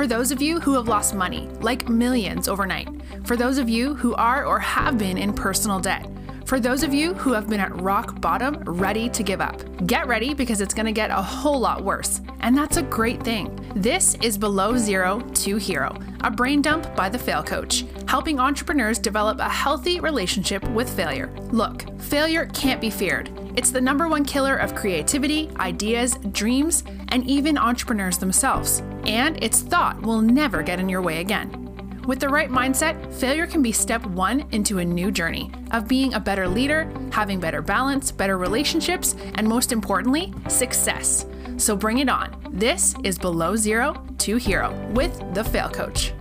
For those of you who have lost money, like millions overnight. For those of you who are or have been in personal debt. For those of you who have been at rock bottom, ready to give up. Get ready because it's going to get a whole lot worse. And that's a great thing. This is Below Zero to Hero, a brain dump by the Fail Coach, helping entrepreneurs develop a healthy relationship with failure. Look, failure can't be feared. It's the number one killer of creativity, ideas, dreams, and even entrepreneurs themselves. And its thought will never get in your way again. With the right mindset, failure can be step one into a new journey of being a better leader, having better balance, better relationships, and most importantly, success. So bring it on. This is Below Zero to Hero with the Fail Coach.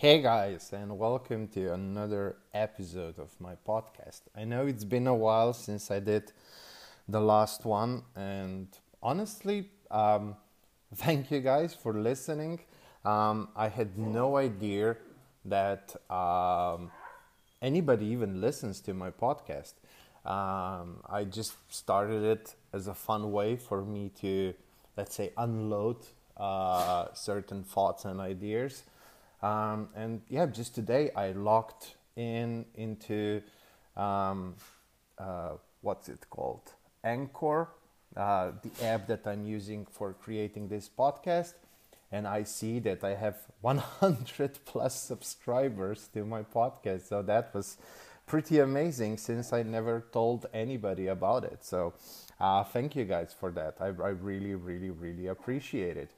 Hey guys, and welcome to another episode of my podcast. I know it's been a while since I did the last one, and honestly, um, thank you guys for listening. Um, I had no idea that um, anybody even listens to my podcast. Um, I just started it as a fun way for me to, let's say, unload uh, certain thoughts and ideas um, and yeah, just today I logged in into um, uh, what's it called? Anchor, uh, the app that I'm using for creating this podcast. And I see that I have 100 plus subscribers to my podcast. So that was pretty amazing since I never told anybody about it. So uh, thank you guys for that. I, I really, really, really appreciate it.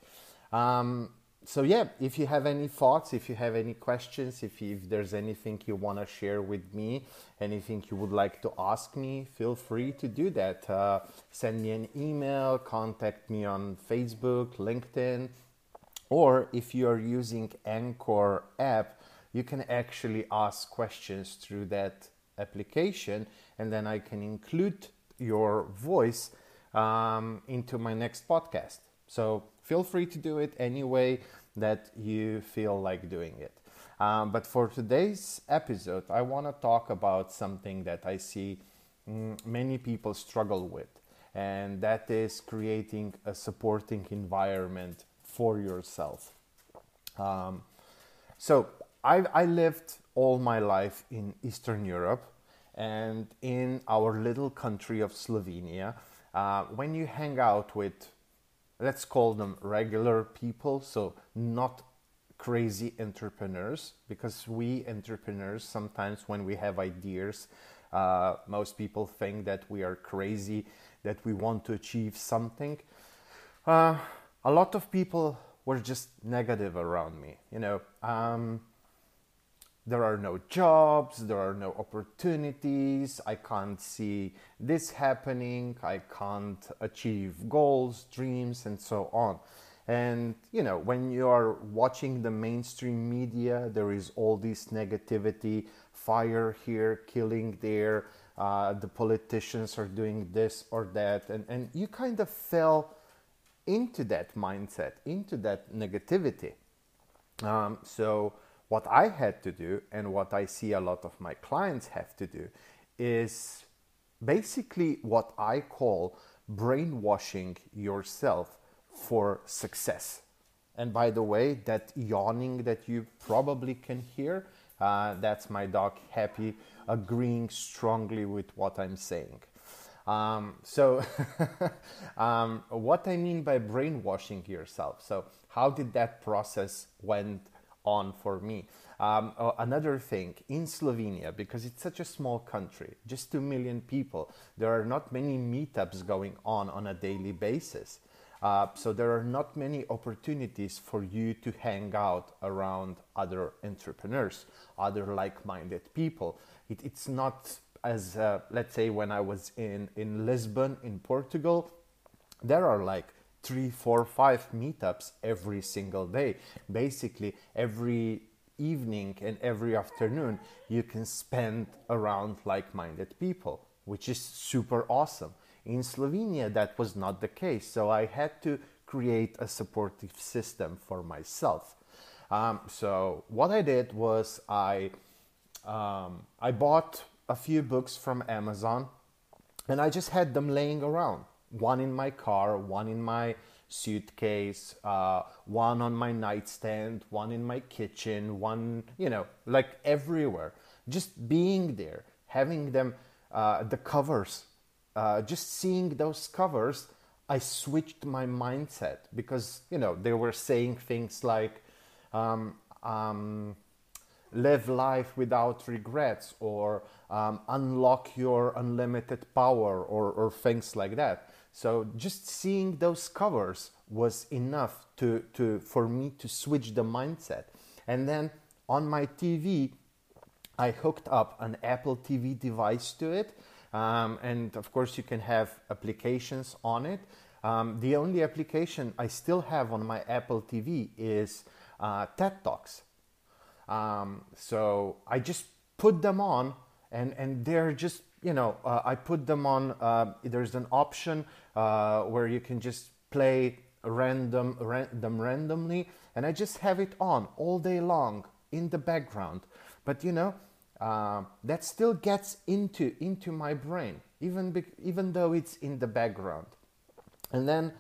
Um, so yeah if you have any thoughts if you have any questions if, if there's anything you want to share with me anything you would like to ask me feel free to do that. Uh, send me an email contact me on facebook linkedin or if you are using anchor app you can actually ask questions through that application and then i can include your voice um, into my next podcast. So feel free to do it any way that you feel like doing it. Um, but for today's episode, I want to talk about something that I see mm, many people struggle with, and that is creating a supporting environment for yourself. Um, so, I, I lived all my life in Eastern Europe and in our little country of Slovenia. Uh, when you hang out with let's call them regular people, so not crazy entrepreneurs, because we entrepreneurs sometimes when we have ideas, uh, most people think that we are crazy, that we want to achieve something. Uh, a lot of people were just negative around me, you know. Um, there are no jobs, there are no opportunities, I can't see this happening, I can't achieve goals, dreams, and so on. And you know, when you are watching the mainstream media, there is all this negativity fire here, killing there, uh, the politicians are doing this or that, and, and you kind of fell into that mindset, into that negativity. Um, so, what I had to do, and what I see a lot of my clients have to do, is basically what I call brainwashing yourself for success. And by the way, that yawning that you probably can hear, uh, that's my dog Happy agreeing strongly with what I'm saying. Um, so, um, what I mean by brainwashing yourself. So, how did that process went on for me. Um, uh, another thing in Slovenia, because it's such a small country, just 2 million people, there are not many meetups going on on a daily basis. Uh, so there are not many opportunities for you to hang out around other entrepreneurs, other like-minded people. It, it's not as uh, let's say when I was in in Lisbon in Portugal, there are like three, four, five meetups every single day. Basically, every evening and every afternoon, you can spend around like minded people, which is super awesome. In Slovenia, that was not the case. So I had to create a supportive system for myself. Um, so what I did was I um, I bought a few books from Amazon, and I just had them laying around one in my car, one in my suitcase, uh, one on my nightstand, one in my kitchen, one, you know, like everywhere. Just being there, having them, uh, the covers, uh, just seeing those covers, I switched my mindset because, you know, they were saying things like, um, um, live life without regrets or um, unlock your unlimited power or, or things like that so just seeing those covers was enough to, to for me to switch the mindset. And then on my tv i hooked up an apple tv device to it um, and of course you can have applications on it. Um, the only application i still have on my apple tv is uh, ted talks. Um, so I just put them on, and and they're just you know uh, I put them on. Uh, there's an option uh, where you can just play random them randomly, and I just have it on all day long in the background. But you know. Uh, that still gets into into my brain, even be, even though it's in the background. And then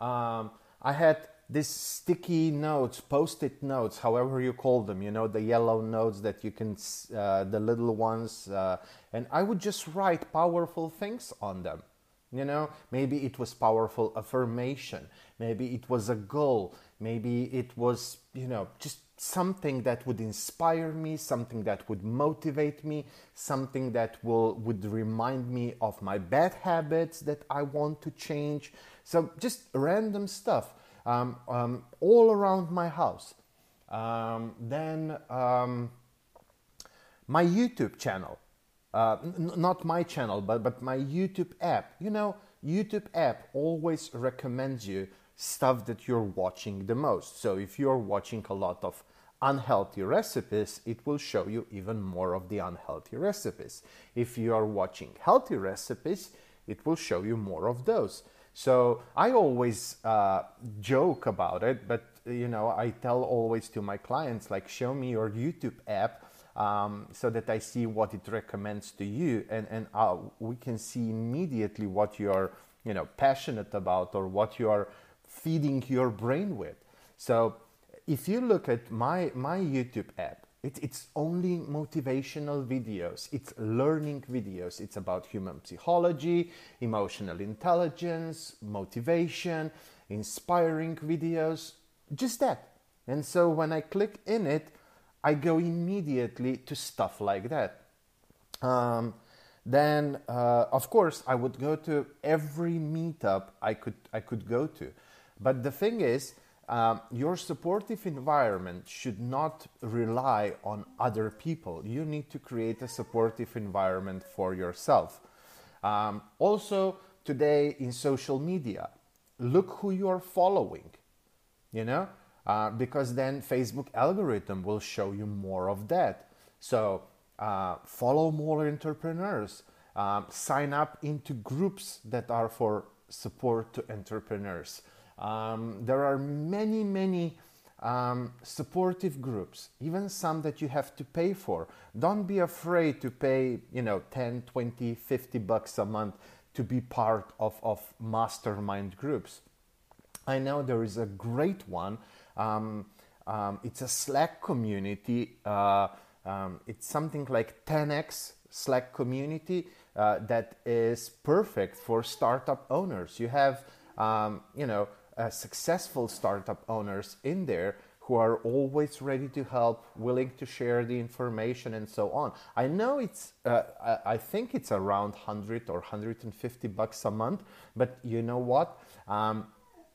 um, I had these sticky notes, post-it notes, however you call them, you know, the yellow notes that you can, uh, the little ones, uh, and I would just write powerful things on them. You know, maybe it was powerful affirmation, maybe it was a goal, maybe it was, you know, just something that would inspire me, something that would motivate me, something that will would remind me of my bad habits that I want to change. So just random stuff um, um, all around my house. Um, then um, my YouTube channel, uh, not my channel, but, but my YouTube app. You know, YouTube app always recommends you stuff that you're watching the most. So if you're watching a lot of unhealthy recipes, it will show you even more of the unhealthy recipes. If you are watching healthy recipes, it will show you more of those. So I always uh, joke about it, but you know, I tell always to my clients like, show me your YouTube app. Um, so that I see what it recommends to you, and and uh, we can see immediately what you are, you know, passionate about or what you are feeding your brain with. So if you look at my my YouTube app, it, it's only motivational videos, it's learning videos. It's about human psychology, emotional intelligence, motivation, inspiring videos, just that. And so when I click in it, I go immediately to stuff like that. Um, then, uh, of course, I would go to every meetup I could I could go to. But the thing is, um, your supportive environment should not rely on other people. You need to create a supportive environment for yourself. Um, also, today in social media, look who you are following, you know, uh, because then Facebook algorithm will show you more of that. So, uh, follow more entrepreneurs, um, sign up into groups that are for support to entrepreneurs. Um, there are many, many um, supportive groups, even some that you have to pay for. Don't be afraid to pay, you know, 10, 20, 50 bucks a month to be part of, of mastermind groups. I know there is a great one. Um, um it's a Slack community. Uh, um, it's something like 10x Slack community uh, that is perfect for startup owners. You have, um, you know, uh, successful startup owners in there who are always ready to help, willing to share the information, and so on. I know it's, uh, I think it's around 100 or 150 bucks a month, but you know what? Um,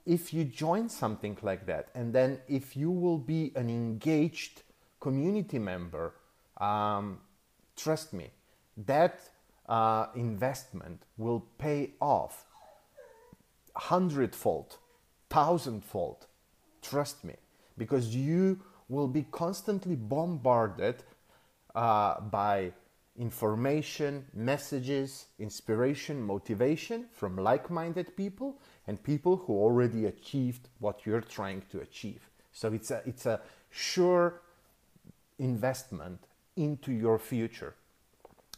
if you join something like that, and then if you will be an engaged community member, um, trust me, that uh, investment will pay off hundredfold thousandfold. Trust me, because you will be constantly bombarded uh, by information, messages, inspiration, motivation from like minded people and people who already achieved what you're trying to achieve. So it's a, it's a sure investment into your future.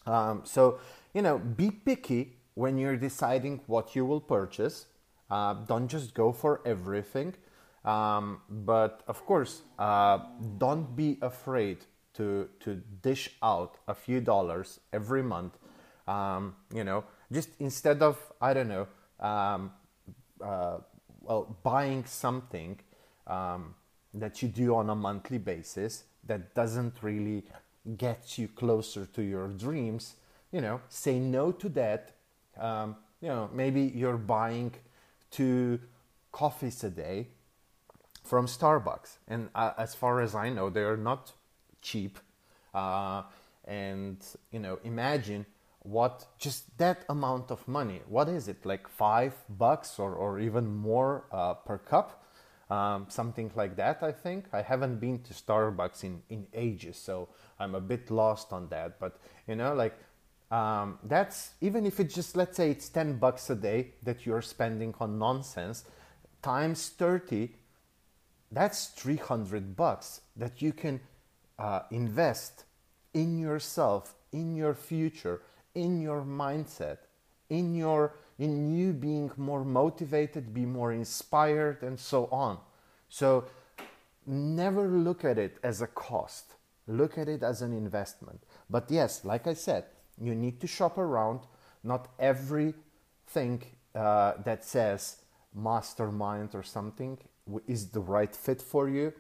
Um, so, you know, be picky when you're deciding what you will purchase, uh, don't just go for everything. Um, but of course, uh, don't be afraid to, to dish out a few dollars every month. Um, you know, just instead of, I don't know, um, uh, well, buying something um, that you do on a monthly basis that doesn't really get you closer to your dreams, you know, say no to that. Um, you know, maybe you're buying two coffees a day from Starbucks, and uh, as far as I know, they are not cheap. Uh, and you know, imagine what just that amount of money. What is it like five bucks or or even more uh, per cup? Um, something like that. I think I haven't been to Starbucks in in ages, so I'm a bit lost on that. But you know, like um, that's even if it's just let's say it's 10 bucks a day that you're spending on nonsense times 30 that's 300 bucks that you can uh, invest in yourself in your future in your mindset in your in you being more motivated be more inspired and so on. So never look at it as a cost. Look at it as an investment. But yes like i said you need to shop around. Not everything uh, that says mastermind or something is the right fit for you.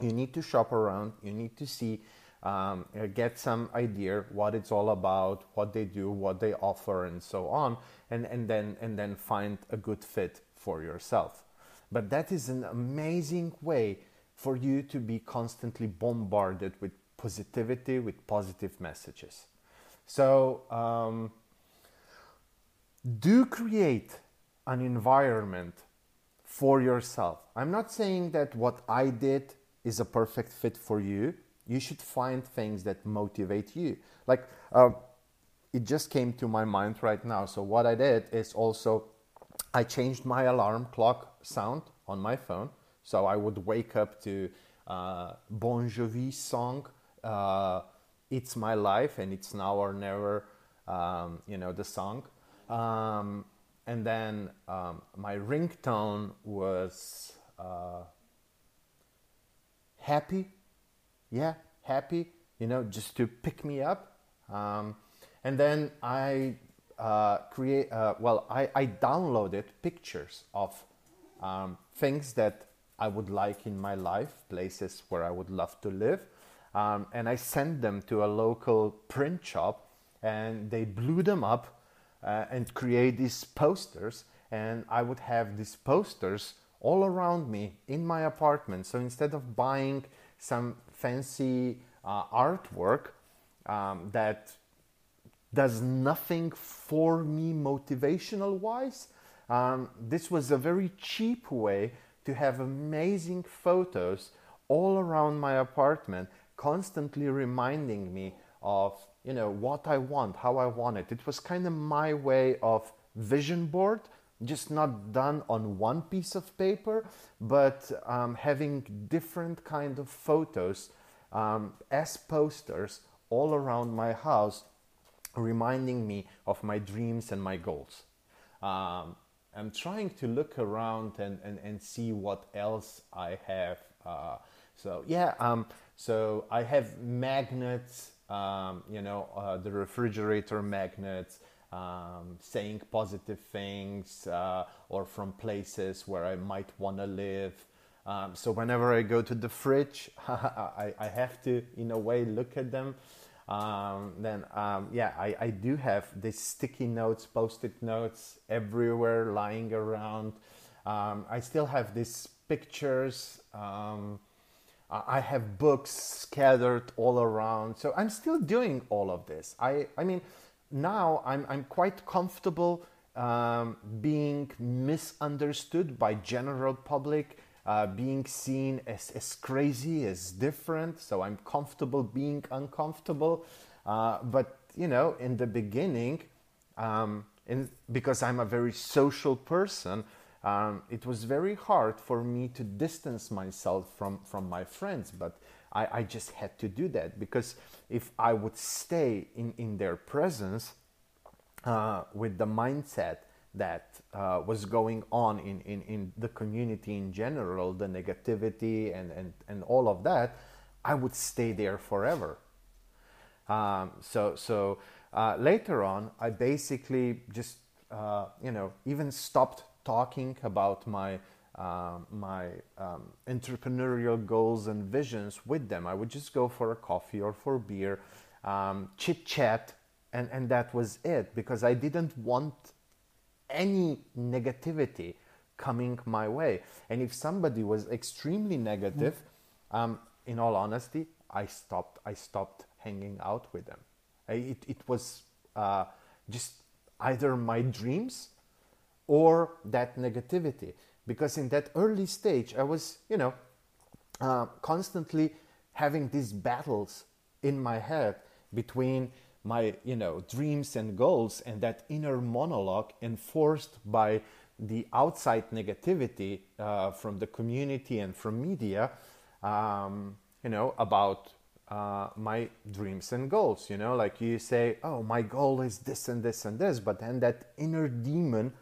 You need to shop around. You need to see, um, uh, get some idea what it's all about, what they do, what they offer, and so on, and, and then and then find a good fit for yourself. But that is an amazing way for you to be constantly bombarded with positivity, with positive messages. So um, do create an environment for yourself. I'm not saying that what I did is a perfect fit for you. You should find things that motivate you. Like uh, it just came to my mind right now. So what I did is also I changed my alarm clock sound on my phone. So I would wake up to uh, Bon Jovi song. Uh, it's my life and it's now or never um, you know the song. Um, and then um, my ringtone was uh, happy. Yeah happy you know just to pick me up. Um, and then i uh, create uh, well I, I downloaded pictures of um, things that i would like in my life places where i would love to live um, and I sent them to a local print shop, and they blew them up uh, and create these posters. And I would have these posters all around me in my apartment. So instead of buying some fancy uh, artwork um, that does nothing for me motivational wise, um, this was a very cheap way to have amazing photos all around my apartment constantly reminding me of you know what I want, how I want it. It was kind of my way of vision board, just not done on one piece of paper, but um, having different kind of photos um, as posters all around my house, reminding me of my dreams and my goals. Um, I'm trying to look around and, and, and see what else I have. Uh, so yeah, um, so I have magnets, um, you know, uh, the refrigerator magnets, um, saying positive things uh, or from places where I might want to live. Um, so whenever I go to the fridge, I, I, have to, in a way, look at them. Um, then, um, yeah, I, I do have these sticky notes, post-it notes everywhere lying around. Um, I still have these pictures. Um, I have books scattered all around. So I'm still doing all of this. I, I mean, now I'm, I'm quite comfortable um, being misunderstood by general public, uh, being seen as, as crazy, as different. So I'm comfortable being uncomfortable. Uh, but, you know, in the beginning, um, in, because I'm a very social person, um, it was very hard for me to distance myself from, from my friends, but I, I just had to do that because if I would stay in, in their presence, uh, with the mindset that uh, was going on in, in, in the community in general, the negativity and, and, and all of that, I would stay there forever. Um, so so uh, later on, I basically just uh, you know even stopped talking about my uh, my um, entrepreneurial goals and visions with them. I would just go for a coffee or for beer, um, chit chat, and and that was it because I didn't want any negativity coming my way. And if somebody was extremely negative, um, in all honesty, I stopped. I stopped hanging out with them. It, it was uh, just either my dreams or that negativity. Because in that early stage, I was, you know, uh, constantly having these battles in my head between my, you know, dreams and goals and that inner monologue enforced by the outside negativity uh, from the community and from media, um, you know, about uh, my dreams and goals. You know, like you say, oh, my goal is this and this and this, but then that inner demon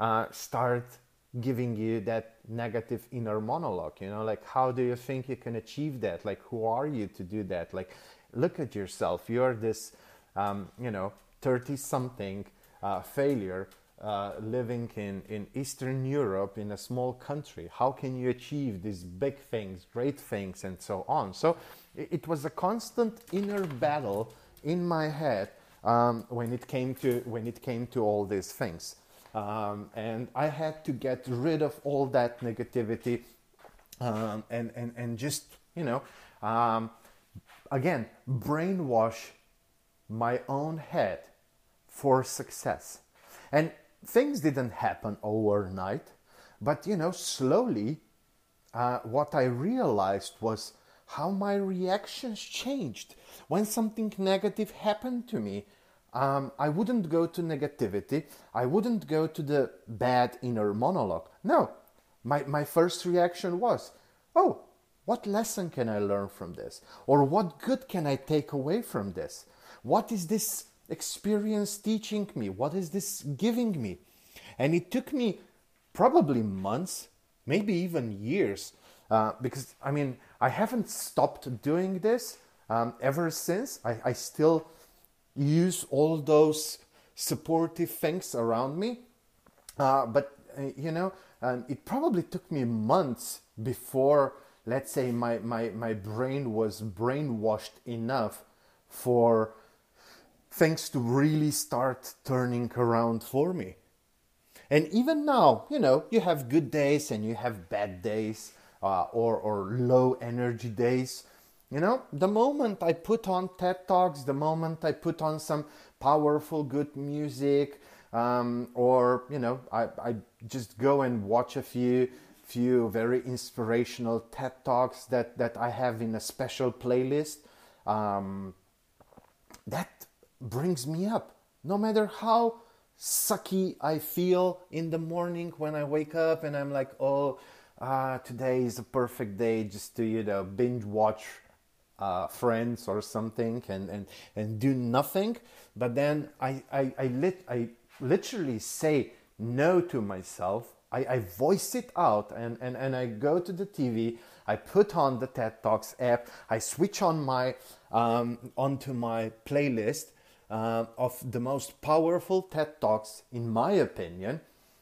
uh, start giving you that negative inner monologue. You know, like how do you think you can achieve that? Like who are you to do that? Like look at yourself. You're this, um, you know, thirty something uh, failure. Uh, living in, in Eastern Europe in a small country, how can you achieve these big things, great things, and so on? So, it was a constant inner battle in my head um, when it came to when it came to all these things, um, and I had to get rid of all that negativity, um, and and and just you know, um, again, brainwash my own head for success, and things didn't happen overnight, but you know, slowly, uh, what I realized was how my reactions changed. When something negative happened to me, um, I wouldn't go to negativity. I wouldn't go to the bad inner monologue. No, my, my first reaction was, oh, what lesson can I learn from this? Or what good can I take away from this? What is this experience teaching me? What is this giving me? And it took me probably months, maybe even years, uh, because I mean, I haven't stopped doing this um, ever since. I, I still use all those supportive things around me. Uh, but, uh, you know, um, it probably took me months before, let's say, my, my, my brain was brainwashed enough for things to really start turning around for me. And even now, you know, you have good days and you have bad days uh, or, or low energy days. You know, the moment I put on TED Talks, the moment I put on some powerful, good music, um, or you know, I, I just go and watch a few few very inspirational TED Talks that, that I have in a special playlist. Um, that brings me up. No matter how sucky I feel in the morning when I wake up and I'm like, oh, uh, today is a perfect day just to you know binge watch uh, Friends or something and, and and do nothing. But then I I I, lit, I literally say no to myself. I, I voice it out and, and, and I go to the TV. I put on the TED Talks app. I switch on my um, onto my playlist uh, of the most powerful TED Talks, in my opinion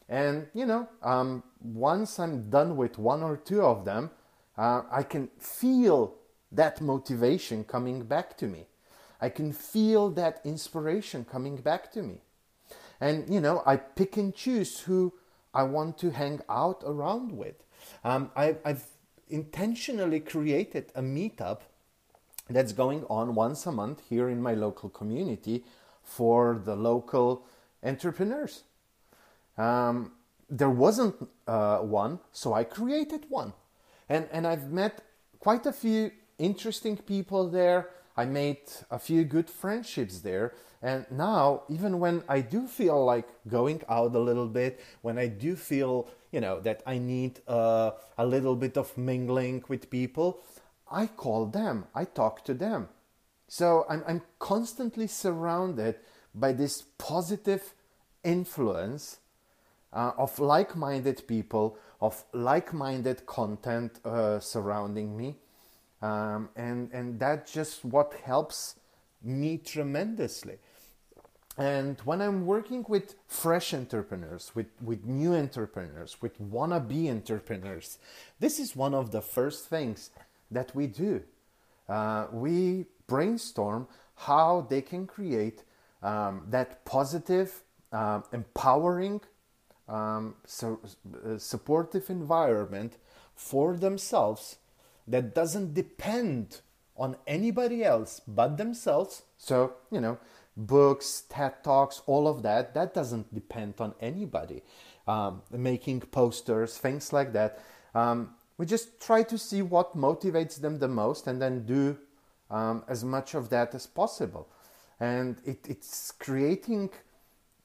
and you know, um, once I'm done with one or two of them, uh, I can feel that motivation coming back to me. I can feel that inspiration coming back to me. And you know, I pick and choose who I want to hang out around with. Um, I, I've intentionally created a meetup that's going on once a month here in my local community for the local entrepreneurs. Um, there wasn't uh, one, so I created one. And, and I've met quite a few interesting people there. I made a few good friendships there. And now, even when I do feel like going out a little bit, when I do feel, you know, that I need uh, a little bit of mingling with people, I call them, I talk to them. So I'm, I'm constantly surrounded by this positive influence uh, of like minded people, of like minded content uh, surrounding me. Um, and, and that's just what helps me tremendously. And when I'm working with fresh entrepreneurs, with, with new entrepreneurs, with wannabe entrepreneurs, this is one of the first things that we do. Uh, we brainstorm how they can create um, that positive, um, empowering, um, so, uh, supportive environment for themselves that doesn't depend on anybody else but themselves. So, you know, books, TED Talks, all of that, that doesn't depend on anybody. Um, making posters, things like that. Um, we just try to see what motivates them the most and then do um, as much of that as possible. And it, it's creating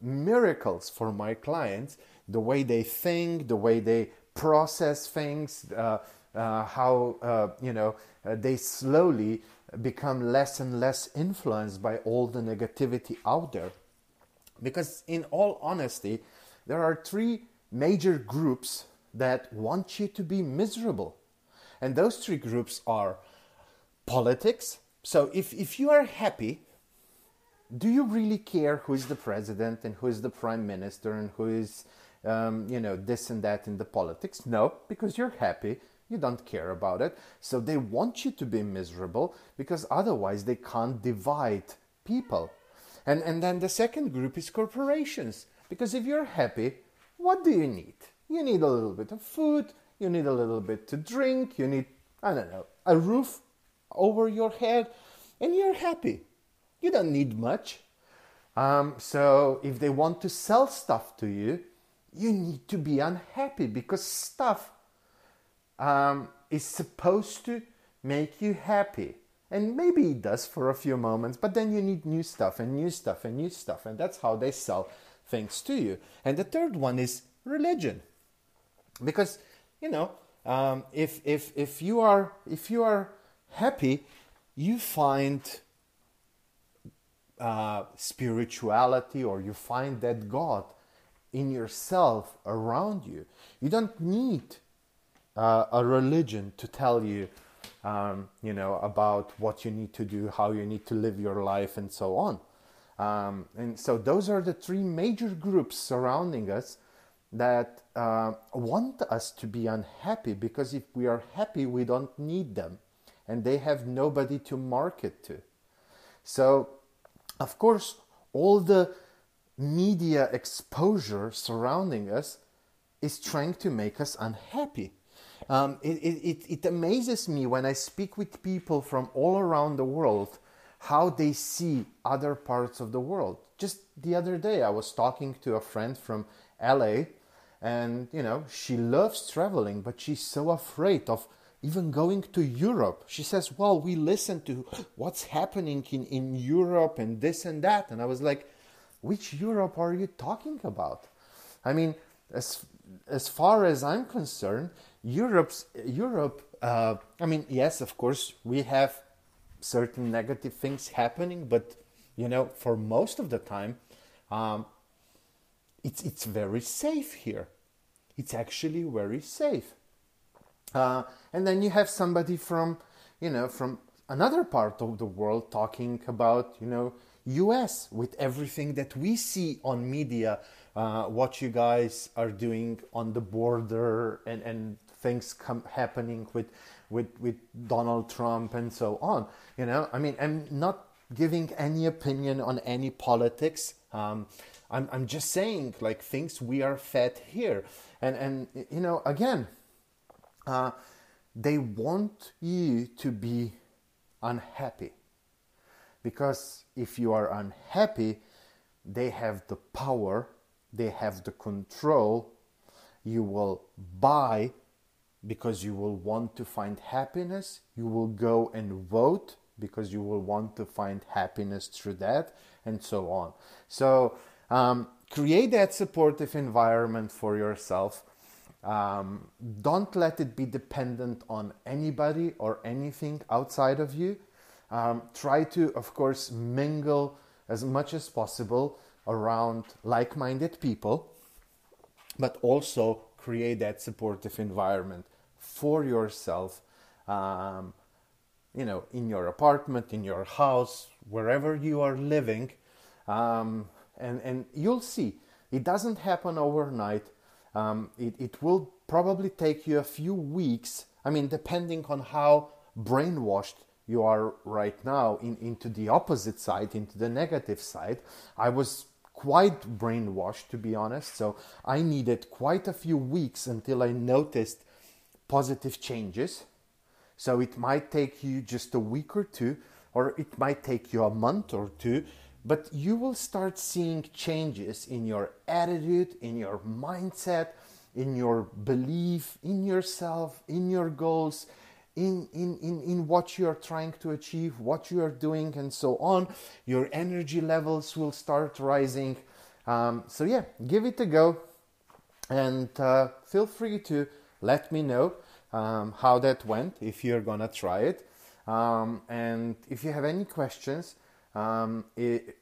miracles for my clients the way they think, the way they process things, uh, uh, how uh, you know uh, they slowly become less and less influenced by all the negativity out there. Because, in all honesty, there are three major groups that want you to be miserable. And those three groups are politics. So, if, if you are happy, do you really care who is the president and who is the prime minister and who is, um, you know, this and that in the politics? No, because you're happy you don't care about it. So they want you to be miserable because otherwise they can't divide people. And, and then the second group is corporations. Because if you're happy, what do you need? You need a little bit of food, you need a little bit to drink, you need, I don't know, a roof over your head, and you're happy. You don't need much. Um, so if they want to sell stuff to you, you need to be unhappy because stuff um, is supposed to make you happy. And maybe it does for a few moments, but then you need new stuff and new stuff and new stuff. And that's how they sell things to you. And the third one is religion. Because, you know, um, if, if, if, you are, if you are happy, you find uh, spirituality or you find that God in yourself around you. You don't need uh, a religion to tell you, um, you know, about what you need to do, how you need to live your life, and so on. Um, and so those are the three major groups surrounding us that uh, want us to be unhappy because if we are happy, we don't need them, and they have nobody to market to. So, of course, all the media exposure surrounding us is trying to make us unhappy. Um, it, it, it amazes me when I speak with people from all around the world how they see other parts of the world. Just the other day, I was talking to a friend from LA, and you know, she loves traveling, but she's so afraid of even going to Europe. She says, Well, we listen to what's happening in, in Europe and this and that. And I was like, Which Europe are you talking about? I mean, as, as far as I'm concerned, Europe's Europe. Uh, I mean, yes, of course, we have certain negative things happening, but you know, for most of the time, um, it's it's very safe here. It's actually very safe. Uh, and then you have somebody from, you know, from another part of the world talking about, you know, U.S. with everything that we see on media, uh, what you guys are doing on the border and and things come happening with with with Donald Trump and so on. You know, I mean, I'm not giving any opinion on any politics. Um, I'm I'm just saying like things we are fed here, and and you know again, uh, they want you to be unhappy because if you are unhappy, they have the power, they have the control. You will buy because you will want to find happiness. You will go and vote because you will want to find happiness through that, and so on. So, um, create that supportive environment for yourself. Um, don't let it be dependent on anybody or anything outside of you. Um, try to, of course, mingle as much as possible around like minded people, but also create that supportive environment for yourself. Um, you know, in your apartment, in your house, wherever you are living, um, and and you'll see it doesn't happen overnight. Um, it it will probably take you a few weeks. I mean, depending on how brainwashed you are right now in, into the opposite side, into the negative side. I was quite brainwashed, to be honest. So I needed quite a few weeks until I noticed positive changes. So it might take you just a week or two, or it might take you a month or two, but you will start seeing changes in your attitude, in your mindset, in your belief in yourself, in your goals, in, in, in, in what you are trying to achieve, what you are doing, and so on. Your energy levels will start rising. Um, so, yeah, give it a go and uh, feel free to let me know um, how that went if you're gonna try it. Um, and if you have any questions, um,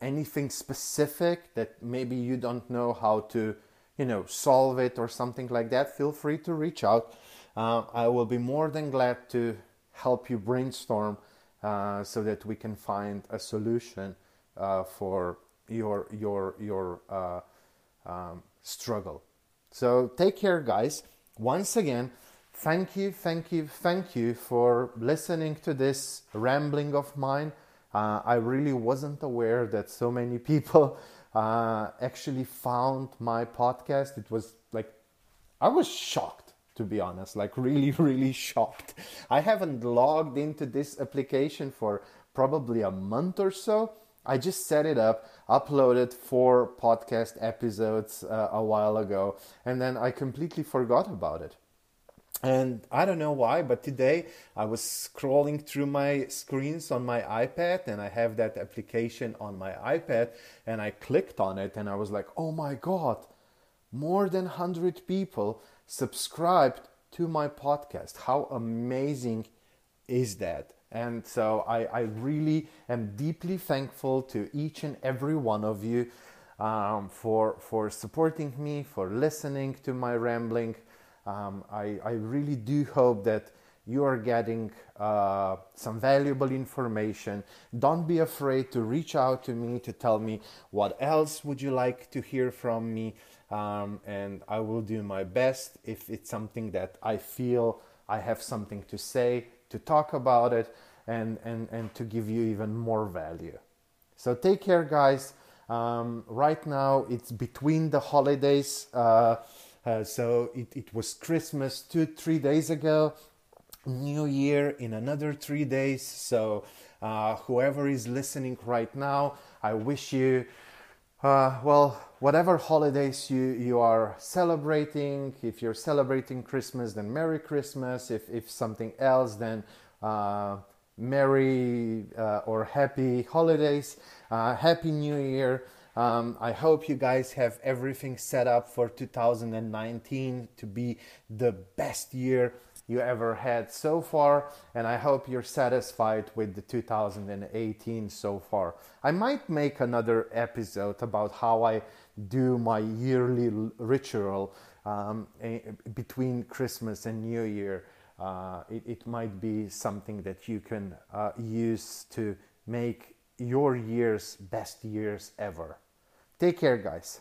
anything specific that maybe you don't know how to, you know, solve it or something like that, feel free to reach out uh, I will be more than glad to help you brainstorm uh, so that we can find a solution uh, for your your your uh, um, struggle. So take care, guys. Once again, thank you, thank you, thank you for listening to this rambling of mine. Uh, I really wasn't aware that so many people uh, actually found my podcast. It was like I was shocked to be honest like really really shocked. I haven't logged into this application for probably a month or so. I just set it up uploaded four podcast episodes uh, a while ago and then i completely forgot about it. And i don't know why but today i was scrolling through my screens on my ipad and i have that application on my ipad and i clicked on it and i was like oh my god more than 100 people subscribed to my podcast. How amazing is that? And so I, I really am deeply thankful to each and every one of you um, for, for supporting me, for listening to my rambling. Um, I, I really do hope that you are getting uh, some valuable information. Don't be afraid to reach out to me to tell me what else would you like to hear from me um, and I will do my best if it's something that I feel I have something to say, to talk about it, and, and, and to give you even more value. So take care, guys. Um, right now, it's between the holidays. Uh, uh, so it, it was Christmas two, three days ago, New Year in another three days. So, uh, whoever is listening right now, I wish you uh, well, whatever holidays you, you are celebrating, if you're celebrating Christmas, then Merry Christmas. If, if something else, then uh, Merry uh, or Happy Holidays, uh, Happy New Year. Um, I hope you guys have everything set up for 2019 to be the best year you ever had so far, and I hope you're satisfied with the 2018 so far. I might make another episode about how I do my yearly ritual um, between Christmas and New Year. Uh, it, it, might be something that you can uh, use to make your years best years ever. Take care, guys.